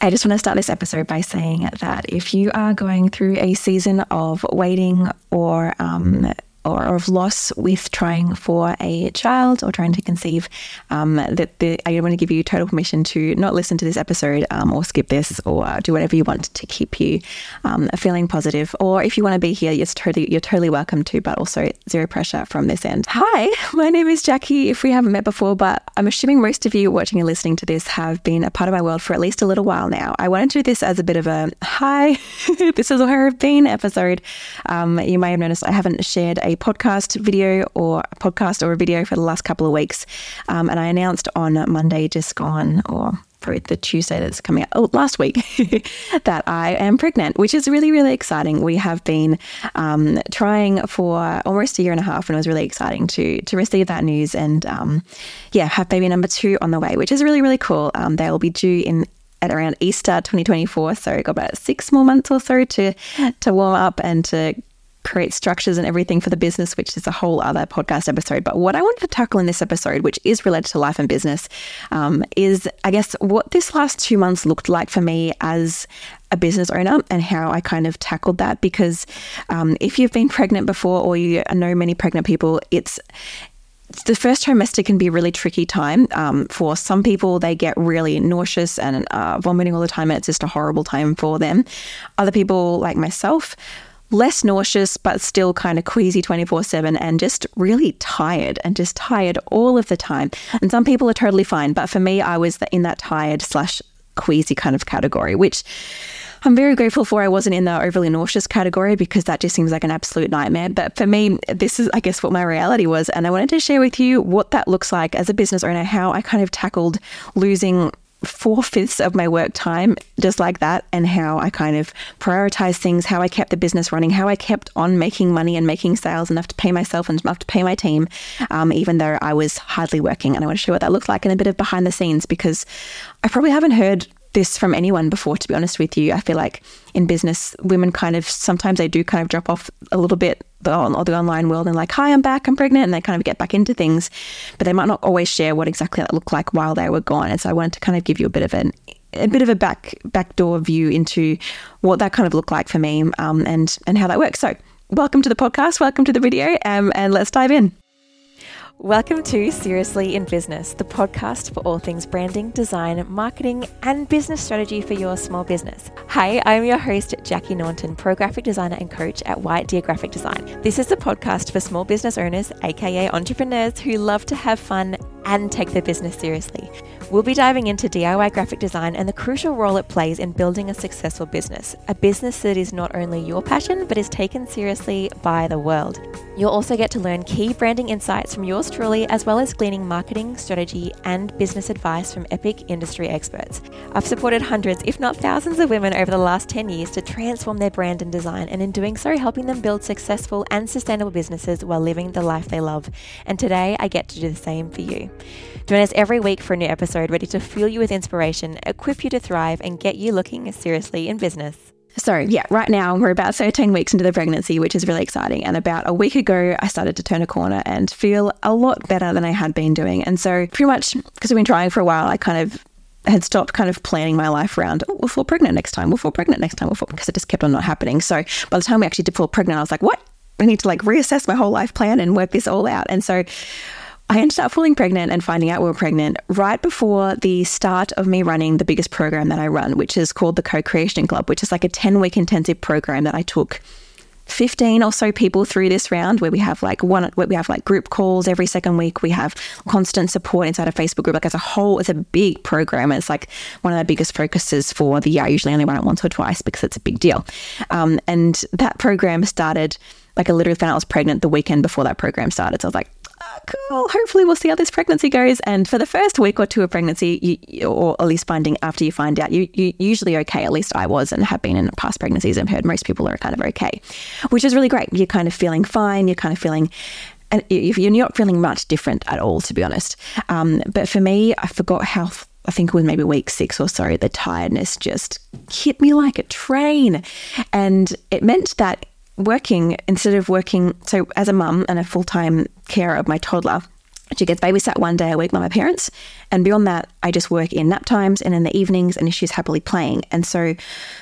I just want to start this episode by saying that if you are going through a season of waiting or um, or of loss with trying for a child or trying to conceive, um, that the, I want to give you total permission to not listen to this episode um, or skip this or do whatever you want to keep you um, feeling positive. Or if you want to be here, you're totally you're totally welcome to, but also zero pressure from this end. Hi, my name is Jackie. If we haven't met before, but I'm assuming most of you watching and listening to this have been a part of my world for at least a little while now. I wanted to do this as a bit of a hi, this is where I've been episode. Um, you may have noticed I haven't shared a podcast video or a podcast or a video for the last couple of weeks. Um, and I announced on Monday just gone or probably the Tuesday that's coming out oh, last week that I am pregnant, which is really, really exciting. We have been um, trying for almost a year and a half, and it was really exciting to to receive that news and um, yeah, have baby number two on the way, which is really, really cool. Um, they will be due in at around Easter 2024. So got about six more months or so to to warm up and to create structures and everything for the business, which is a whole other podcast episode. But what I wanted to tackle in this episode, which is related to life and business, um, is I guess what this last two months looked like for me as a business owner and how I kind of tackled that. Because um, if you've been pregnant before or you know many pregnant people, it's the first trimester can be a really tricky time. Um, for some people, they get really nauseous and uh, vomiting all the time, and it's just a horrible time for them. Other people, like myself, less nauseous, but still kind of queasy 24 7 and just really tired and just tired all of the time. And some people are totally fine. But for me, I was in that tired slash queasy kind of category, which I'm very grateful for I wasn't in the overly nauseous category because that just seems like an absolute nightmare. But for me, this is, I guess, what my reality was. And I wanted to share with you what that looks like as a business owner, how I kind of tackled losing four fifths of my work time just like that, and how I kind of prioritized things, how I kept the business running, how I kept on making money and making sales enough to pay myself and enough to pay my team, um, even though I was hardly working. And I want to show what that looked like and a bit of behind the scenes because I probably haven't heard this from anyone before, to be honest with you. I feel like in business, women kind of sometimes they do kind of drop off a little bit the, or the online world and like, hi, I'm back, I'm pregnant, and they kind of get back into things, but they might not always share what exactly that looked like while they were gone. And so I wanted to kind of give you a bit of an a bit of a back backdoor view into what that kind of looked like for me um, and and how that works. So welcome to the podcast, welcome to the video, um, and let's dive in. Welcome to Seriously in Business, the podcast for all things branding, design, marketing, and business strategy for your small business. Hi, I'm your host, Jackie Naunton, pro graphic designer and coach at White Deer Graphic Design. This is the podcast for small business owners, aka entrepreneurs, who love to have fun and take their business seriously. We'll be diving into DIY graphic design and the crucial role it plays in building a successful business, a business that is not only your passion but is taken seriously by the world. You'll also get to learn key branding insights from yours truly, as well as gleaning marketing, strategy, and business advice from epic industry experts. I've supported hundreds, if not thousands, of women over the last 10 years to transform their brand and design, and in doing so, helping them build successful and sustainable businesses while living the life they love. And today, I get to do the same for you. Join us every week for a new episode ready to fuel you with inspiration, equip you to thrive, and get you looking seriously in business. So, yeah, right now we're about 13 weeks into the pregnancy, which is really exciting. And about a week ago, I started to turn a corner and feel a lot better than I had been doing. And so, pretty much because I've been trying for a while, I kind of had stopped kind of planning my life around, oh, we'll fall pregnant next time, we'll fall pregnant next time, we'll fall, because it just kept on not happening. So, by the time we actually did fall pregnant, I was like, what? I need to like reassess my whole life plan and work this all out. And so, I ended up falling pregnant and finding out we were pregnant right before the start of me running the biggest program that I run, which is called the Co Creation Club, which is like a 10 week intensive program that I took 15 or so people through this round where we have like one where we have like group calls every second week. We have constant support inside a facebook group. Like as a whole it's a big program. It's like one of the biggest focuses for the year. I usually only run it once or twice because it's a big deal. Um, and that program started like I literally found out I was pregnant the weekend before that program started. So I was like cool. Hopefully, we'll see how this pregnancy goes. And for the first week or two of pregnancy, you, or at least finding after you find out, you, you're usually okay. At least I was and have been in past pregnancies. I've heard most people are kind of okay, which is really great. You're kind of feeling fine. You're kind of feeling and you're not feeling much different at all, to be honest. Um, but for me, I forgot how. I think it was maybe week six or so. The tiredness just hit me like a train, and it meant that working instead of working so as a mum and a full-time carer of my toddler She gets babysat one day a week by my parents. And beyond that, I just work in nap times and in the evenings, and she's happily playing. And so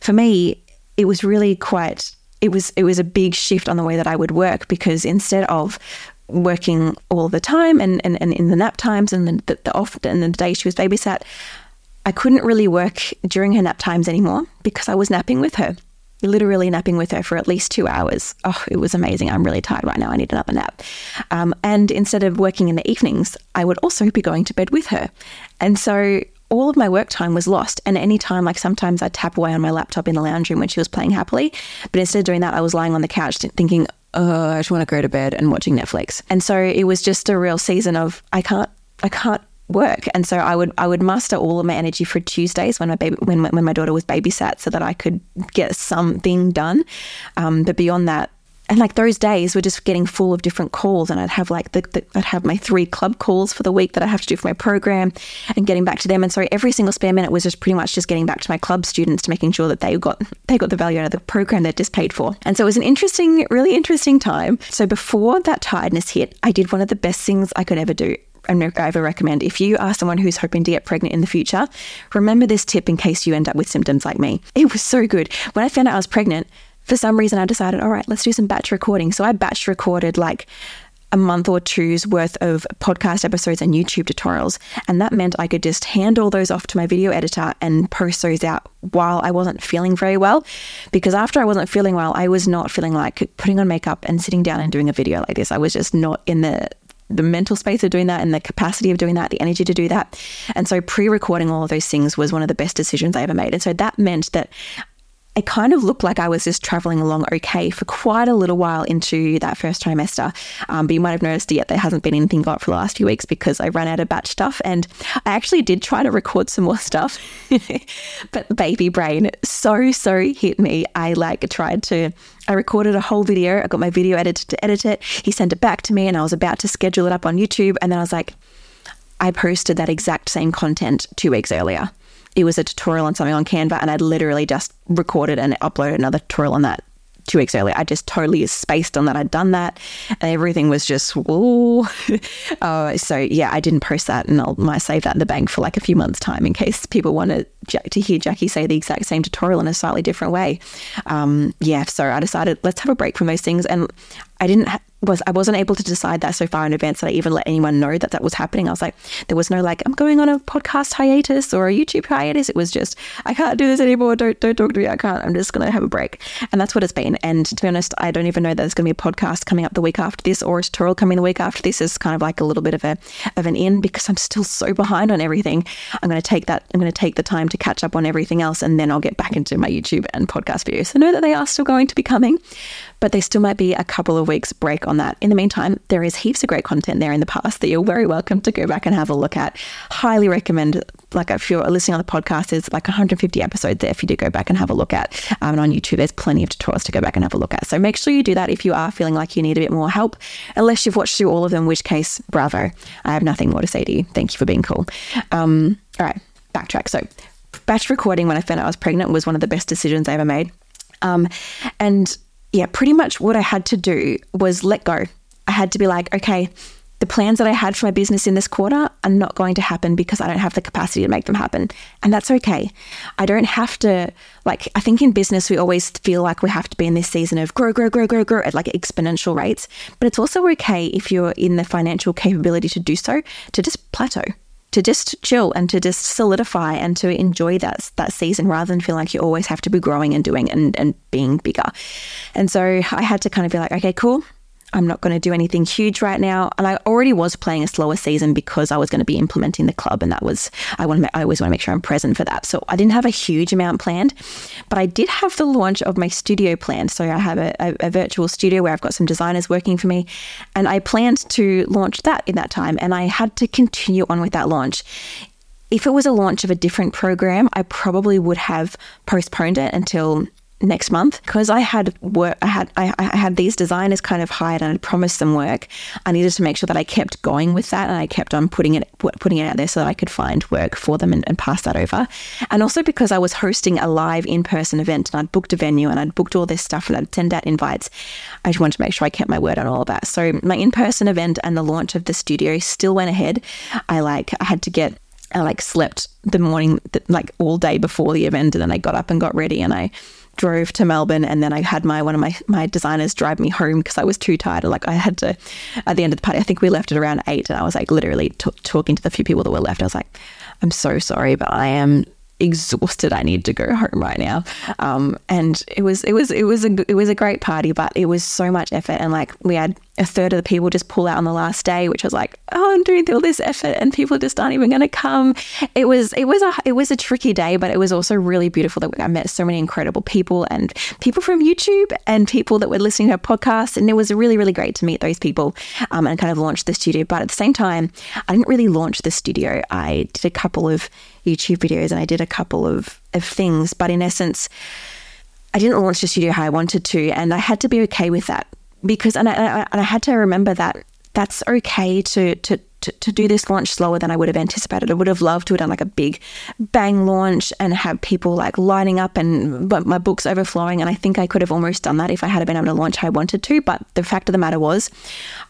for me, it was really quite it was it was a big shift on the way that I would work because instead of working all the time and, and, and in the nap times and the, the off and the day she was babysat, I couldn't really work during her nap times anymore because I was napping with her, literally napping with her for at least two hours. Oh, it was amazing. I'm really tired right now. I need another nap. Um, and instead of working in the evenings, I would also be going to bed with her. And so all of my work time was lost. And any time, like sometimes I'd tap away on my laptop in the lounge room when she was playing happily. But instead of doing that, I was lying on the couch thinking, oh, I just want to go to bed and watching Netflix. And so it was just a real season of I can't, I can't work. And so I would I would muster all of my energy for Tuesdays when my baby when when my daughter was babysat, so that I could get something done. Um, but beyond that, and like those days were just getting full of different calls and i'd have like the, the, i'd have my three club calls for the week that i have to do for my program and getting back to them and so every single spare minute was just pretty much just getting back to my club students to making sure that they got they got the value out of the program they'd just paid for and so it was an interesting really interesting time so before that tiredness hit i did one of the best things i could ever do ever recommend if you are someone who's hoping to get pregnant in the future, remember this tip in case you end up with symptoms like me. It was so good. When I found out I was pregnant, for some reason, I decided, all right, let's do some batch recording. So I batch recorded like a month or two's worth of podcast episodes and YouTube tutorials. And that meant I could just hand all those off to my video editor and post those out while I wasn't feeling very well. Because after I wasn't feeling well, I was not feeling like putting on makeup and sitting down and doing a video like this. I was just not in the the mental space of doing that and the capacity of doing that, the energy to do that. And so pre recording all of those things was one of the best decisions I ever made. And so that meant that it kind of looked like I was just traveling along okay for quite a little while into that first trimester. Um, but you might have noticed yet there hasn't been anything got for the last few weeks because I ran out of batch stuff. And I actually did try to record some more stuff, but baby brain so, so hit me. I like tried to, I recorded a whole video. I got my video editor to edit it. He sent it back to me and I was about to schedule it up on YouTube. And then I was like, I posted that exact same content two weeks earlier it was a tutorial on something on Canva, and I'd literally just recorded and uploaded another tutorial on that two weeks earlier. I just totally spaced on that. I'd done that, and everything was just whoa. uh, so yeah, I didn't post that, and I'll might save that in the bank for like a few months' time in case people want to hear Jackie say the exact same tutorial in a slightly different way. Um, yeah, so I decided let's have a break from those things, and I didn't ha- was I wasn't able to decide that so far in advance that I even let anyone know that that was happening. I was like, there was no like I'm going on a podcast hiatus or a YouTube hiatus. It was just I can't do this anymore. Don't don't talk to me. I can't. I'm just gonna have a break, and that's what it's been. And to be honest, I don't even know that there's gonna be a podcast coming up the week after this or a tutorial coming the week after this. Is kind of like a little bit of a of an in because I'm still so behind on everything. I'm gonna take that. I'm gonna take the time to catch up on everything else, and then I'll get back into my YouTube and podcast videos. So know that they are still going to be coming, but there still might be a couple of weeks break on that. In the meantime, there is heaps of great content there in the past that you're very welcome to go back and have a look at. Highly recommend, like if you're listening on the podcast, there's like 150 episodes there if you do go back and have a look at. Um, and on YouTube, there's plenty of tutorials to go back and have a look at. So make sure you do that if you are feeling like you need a bit more help, unless you've watched through all of them, which case, bravo. I have nothing more to say to you. Thank you for being cool. Um, all right, backtrack. So batch recording when I found out I was pregnant was one of the best decisions I ever made. Um, and yeah, pretty much what I had to do was let go. I had to be like, okay, the plans that I had for my business in this quarter are not going to happen because I don't have the capacity to make them happen. And that's okay. I don't have to, like, I think in business, we always feel like we have to be in this season of grow, grow, grow, grow, grow at like exponential rates. But it's also okay if you're in the financial capability to do so, to just plateau to just chill and to just solidify and to enjoy that that season rather than feel like you always have to be growing and doing and, and being bigger. And so I had to kind of be like, okay, cool. I'm not going to do anything huge right now. And I already was playing a slower season because I was going to be implementing the club, and that was I want to I always want to make sure I'm present for that. So I didn't have a huge amount planned, but I did have the launch of my studio planned. So I have a, a, a virtual studio where I've got some designers working for me, and I planned to launch that in that time, and I had to continue on with that launch. If it was a launch of a different program, I probably would have postponed it until next month because I had work. I had I, I had these designers kind of hired and I'd promised them work. I needed to make sure that I kept going with that and I kept on putting it putting it out there so that I could find work for them and, and pass that over. And also because I was hosting a live in person event and I'd booked a venue and I'd booked all this stuff and I'd send out invites. I just wanted to make sure I kept my word on all of that. So my in person event and the launch of the studio still went ahead. I like I had to get I like slept the morning, like all day before the event, and then I got up and got ready, and I drove to Melbourne and then I had my one of my my designers drive me home because I was too tired. Like I had to at the end of the party. I think we left at around eight, and I was like literally t- talking to the few people that were left. I was like, I'm so sorry, but I am exhausted. I need to go home right now. Um, and it was it was it was a it was a great party, but it was so much effort. And like we had a third of the people just pull out on the last day, which was like, oh, I'm doing all this effort, and people just aren't even going to come. It was it was a it was a tricky day, but it was also really beautiful that I met so many incredible people and people from YouTube and people that were listening to our podcast, and it was really really great to meet those people um, and kind of launch the studio. But at the same time, I didn't really launch the studio. I did a couple of YouTube videos and I did a couple of, of things, but in essence, I didn't launch the studio how I wanted to, and I had to be okay with that because, and I, and I had to remember that that's okay to, to to, to do this launch slower than I would have anticipated. I would have loved to have done like a big bang launch and have people like lining up and but my books overflowing. And I think I could have almost done that if I had been able to launch how I wanted to. But the fact of the matter was,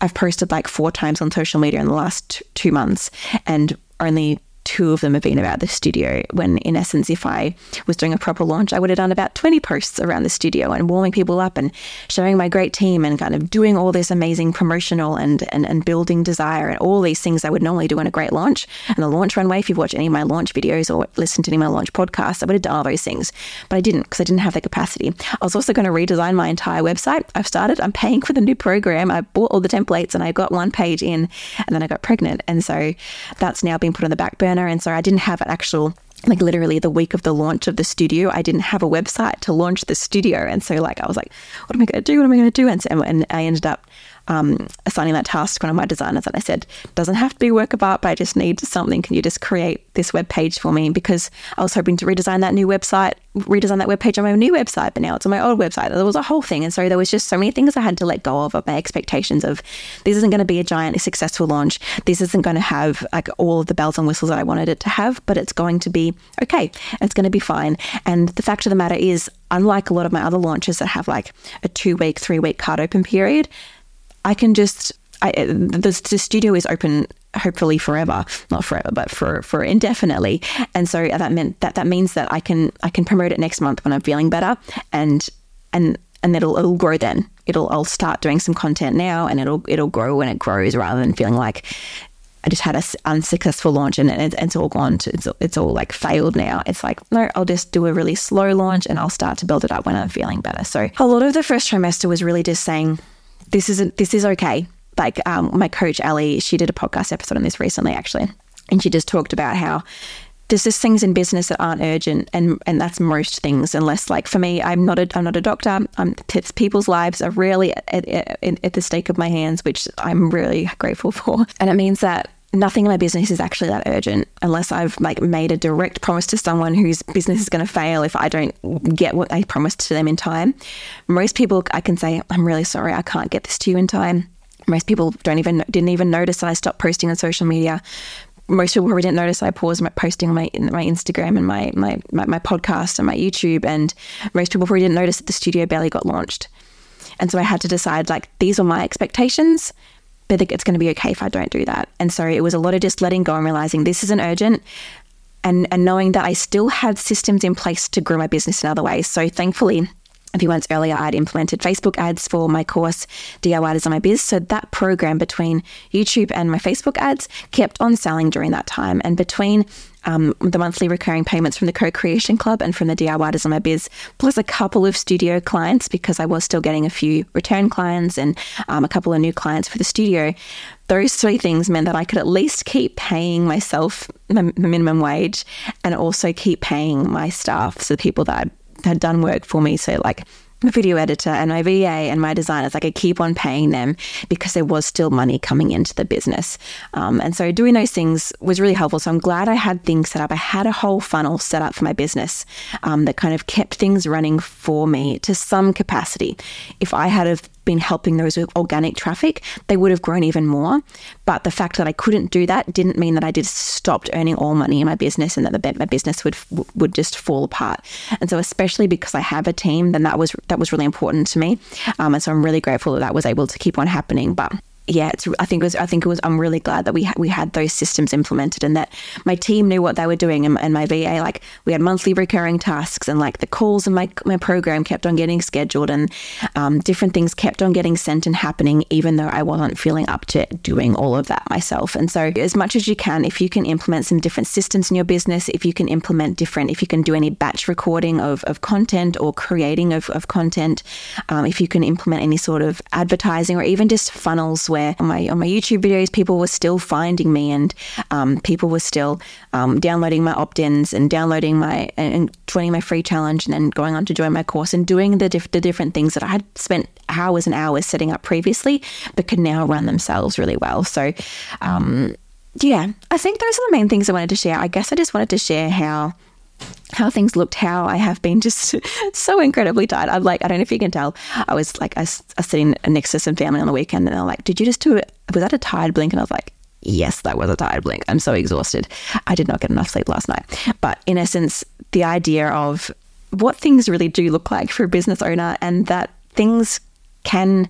I've posted like four times on social media in the last two months and only two of them have been about the studio. When, in essence, if I was doing a proper launch, I would have done about 20 posts around the studio and warming people up and showing my great team and kind of doing all this amazing promotional and, and, and building desire and all these things I would normally do in a great launch. And the launch runway, if you've watched any of my launch videos or listened to any of my launch podcasts, I would have done all those things. But I didn't because I didn't have the capacity. I was also going to redesign my entire website. I've started, I'm paying for the new program. I bought all the templates and I got one page in and then I got pregnant. And so that's now been put on the back burner. And so I didn't have an actual like literally the week of the launch of the studio, I didn't have a website to launch the studio. And so like I was like, what am I going to do? What am I going to do? And, so, and I ended up um, assigning that task to one of my designers. And I said, doesn't have to be work of art, but I just need something. Can you just create this web page for me? Because I was hoping to redesign that new website, redesign that web page on my new website, but now it's on my old website. There was a whole thing. And so there was just so many things I had to let go of, of my expectations of this isn't going to be a giant successful launch. This isn't going to have like all of the bells and whistles that I wanted it to have, but it's going to be okay. It's going to be fine. And the fact of the matter is, unlike a lot of my other launches that have like a two week, three week card open period, I can just I, the, the studio is open hopefully forever not forever but for for indefinitely and so uh, that meant that that means that I can I can promote it next month when I'm feeling better and and and it'll it'll grow then it'll I'll start doing some content now and it'll it'll grow when it grows rather than feeling like I just had a unsuccessful launch and it's, it's all gone to, it's, it's all like failed now. It's like, no, I'll just do a really slow launch and I'll start to build it up when I'm feeling better. So a lot of the first trimester was really just saying, this isn't this is okay. Like um, my coach Ali, she did a podcast episode on this recently, actually, and she just talked about how there's just things in business that aren't urgent, and and that's most things. Unless, like for me, I'm not a I'm not a doctor. I'm, people's lives are really at, at, at the stake of my hands, which I'm really grateful for, and it means that nothing in my business is actually that urgent unless I've like made a direct promise to someone whose business is going to fail if I don't get what I promised to them in time. Most people I can say, I'm really sorry, I can't get this to you in time. Most people don't even didn't even notice I stopped posting on social media. Most people probably didn't notice I paused my posting on my my Instagram and my, my my my podcast and my YouTube, and most people probably didn't notice that the studio barely got launched. And so I had to decide like these are my expectations but it's going to be okay if I don't do that. And so it was a lot of just letting go and realizing this isn't urgent and, and knowing that I still had systems in place to grow my business in other ways. So thankfully, a few months earlier, I'd implemented Facebook ads for my course, DIY Design My Biz. So that program between YouTube and my Facebook ads kept on selling during that time. And between um, the monthly recurring payments from the Co Creation Club and from the DIY Design My Biz, plus a couple of studio clients because I was still getting a few return clients and um, a couple of new clients for the studio. Those three things meant that I could at least keep paying myself the minimum wage and also keep paying my staff, so the people that had done work for me. So, like, my video editor and my VA and my designers. Like I keep on paying them because there was still money coming into the business. Um, and so doing those things was really helpful. So I'm glad I had things set up. I had a whole funnel set up for my business um, that kind of kept things running for me to some capacity. If I had have been helping those with organic traffic, they would have grown even more. But the fact that I couldn't do that didn't mean that I just stopped earning all money in my business and that the, my business would would just fall apart. And so, especially because I have a team, then that was that was really important to me. Um, and so, I'm really grateful that that was able to keep on happening. But yeah, it's, I think it was, I think it was, I'm really glad that we, ha- we had those systems implemented and that my team knew what they were doing and, and, my VA, like we had monthly recurring tasks and like the calls and my, my program kept on getting scheduled and um, different things kept on getting sent and happening, even though I wasn't feeling up to doing all of that myself. And so as much as you can, if you can implement some different systems in your business, if you can implement different, if you can do any batch recording of, of content or creating of, of content, um, if you can implement any sort of advertising or even just funnels where where on my on my YouTube videos, people were still finding me, and um, people were still um, downloading my opt-ins and downloading my and joining my free challenge, and then going on to join my course and doing the diff- the different things that I had spent hours and hours setting up previously, but could now run themselves really well. So. Um, yeah, I think those are the main things I wanted to share. I guess I just wanted to share how how things looked, how I have been just so incredibly tired. I'm like, I don't know if you can tell. I was like, I was, sitting next to some family on the weekend and they're like, did you just do it? Was that a tired blink? And I was like, yes, that was a tired blink. I'm so exhausted. I did not get enough sleep last night. But in essence, the idea of what things really do look like for a business owner and that things can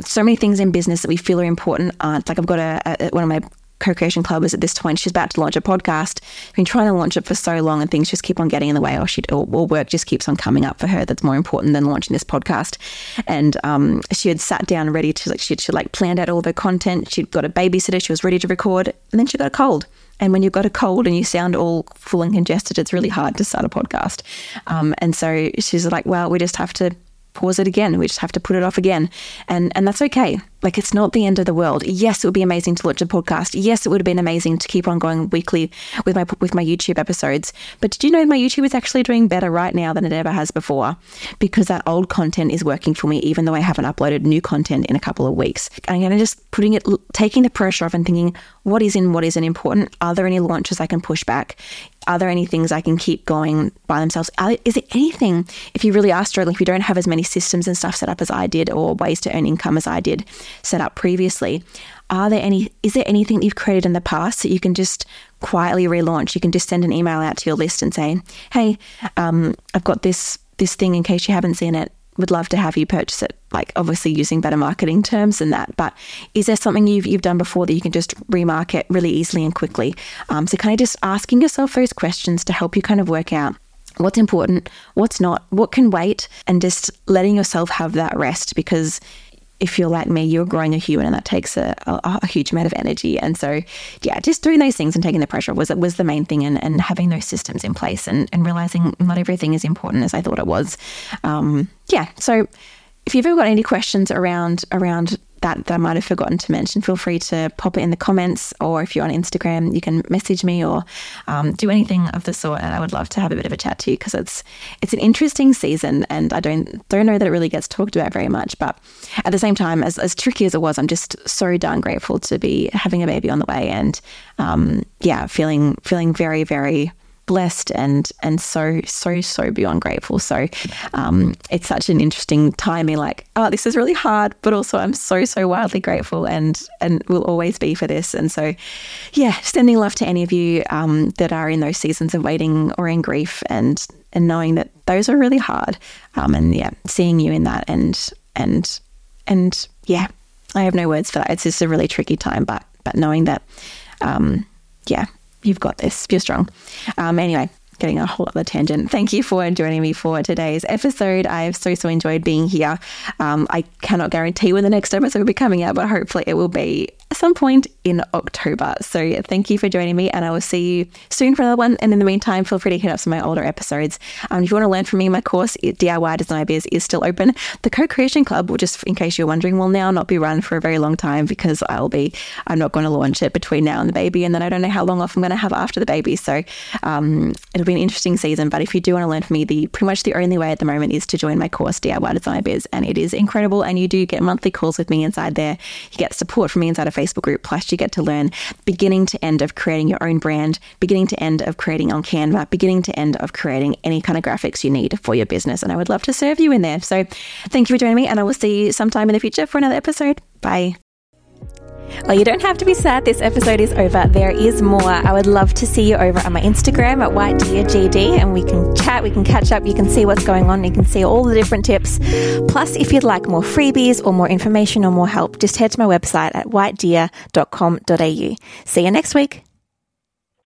so many things in business that we feel are important aren't like I've got a, a one of my co-creation club is at this point she's about to launch a podcast been trying to launch it for so long and things just keep on getting in the way or she or, or work just keeps on coming up for her that's more important than launching this podcast and um, she had sat down ready to like she'd, she like planned out all her content she'd got a babysitter she was ready to record and then she got a cold and when you've got a cold and you sound all full and congested, it's really hard to start a podcast. Um, and so she's like, well, we just have to pause it again. We just have to put it off again. And and that's okay. Like it's not the end of the world. Yes, it would be amazing to launch a podcast. Yes, it would have been amazing to keep on going weekly with my with my YouTube episodes. But did you know my YouTube is actually doing better right now than it ever has before? Because that old content is working for me, even though I haven't uploaded new content in a couple of weeks. I'm going to just putting it, taking the pressure off and thinking, what is in, what isn't important? Are there any launches I can push back? Are there any things I can keep going by themselves? Is it anything, if you really are struggling, if you don't have as many systems and stuff set up as I did or ways to earn income as I did, set up previously. Are there any, is there anything you've created in the past that you can just quietly relaunch? You can just send an email out to your list and say, hey, um, I've got this, this thing in case you haven't seen it. Would love to have you purchase it. Like obviously using better marketing terms than that, but is there something you've you've done before that you can just remarket really easily and quickly? Um, so kind of just asking yourself those questions to help you kind of work out what's important, what's not, what can wait, and just letting yourself have that rest because if you're like me, you're growing a human, and that takes a, a, a, huge amount of energy. And so, yeah, just doing those things and taking the pressure was was the main thing, and, and having those systems in place, and, and realizing not everything is important as I thought it was. Um, yeah, so if you've ever got any questions around around that that I might have forgotten to mention, feel free to pop it in the comments, or if you're on Instagram, you can message me or um, do anything of the sort. And I would love to have a bit of a chat to you because it's it's an interesting season, and I don't don't know that it really gets talked about very much. But at the same time, as as tricky as it was, I'm just so darn grateful to be having a baby on the way, and um, yeah, feeling feeling very very blessed and and so so so beyond grateful. So um, it's such an interesting time. Me like, oh, this is really hard, but also I'm so so wildly grateful and and will always be for this. And so, yeah, sending love to any of you um, that are in those seasons of waiting or in grief and and knowing that those are really hard. Um, and yeah, seeing you in that and and and yeah, I have no words for that. It's just a really tricky time, but but knowing that, um, yeah, you've got this. You're strong. Um, anyway, getting a whole other tangent. Thank you for joining me for today's episode. I've so, so enjoyed being here. Um, I cannot guarantee when the next episode will be coming out, but hopefully it will be some point in October. So thank you for joining me, and I will see you soon for another one. And in the meantime, feel free to hit up some of my older episodes. Um, if you want to learn from me, my course DIY Design Biz is still open. The Co-Creation Club, will just in case you're wondering, will now not be run for a very long time because I'll be I'm not going to launch it between now and the baby, and then I don't know how long off I'm going to have after the baby. So um, it'll be an interesting season. But if you do want to learn from me, the pretty much the only way at the moment is to join my course DIY Design Biz, and it is incredible. And you do get monthly calls with me inside there. You get support from me inside a Facebook group. Plus, you get to learn beginning to end of creating your own brand, beginning to end of creating on Canva, beginning to end of creating any kind of graphics you need for your business. And I would love to serve you in there. So thank you for joining me, and I will see you sometime in the future for another episode. Bye. Well, you don't have to be sad. This episode is over. There is more. I would love to see you over on my Instagram at White Deer GD and we can chat, we can catch up, you can see what's going on, you can see all the different tips. Plus, if you'd like more freebies or more information or more help, just head to my website at whitedeer.com.au. See you next week.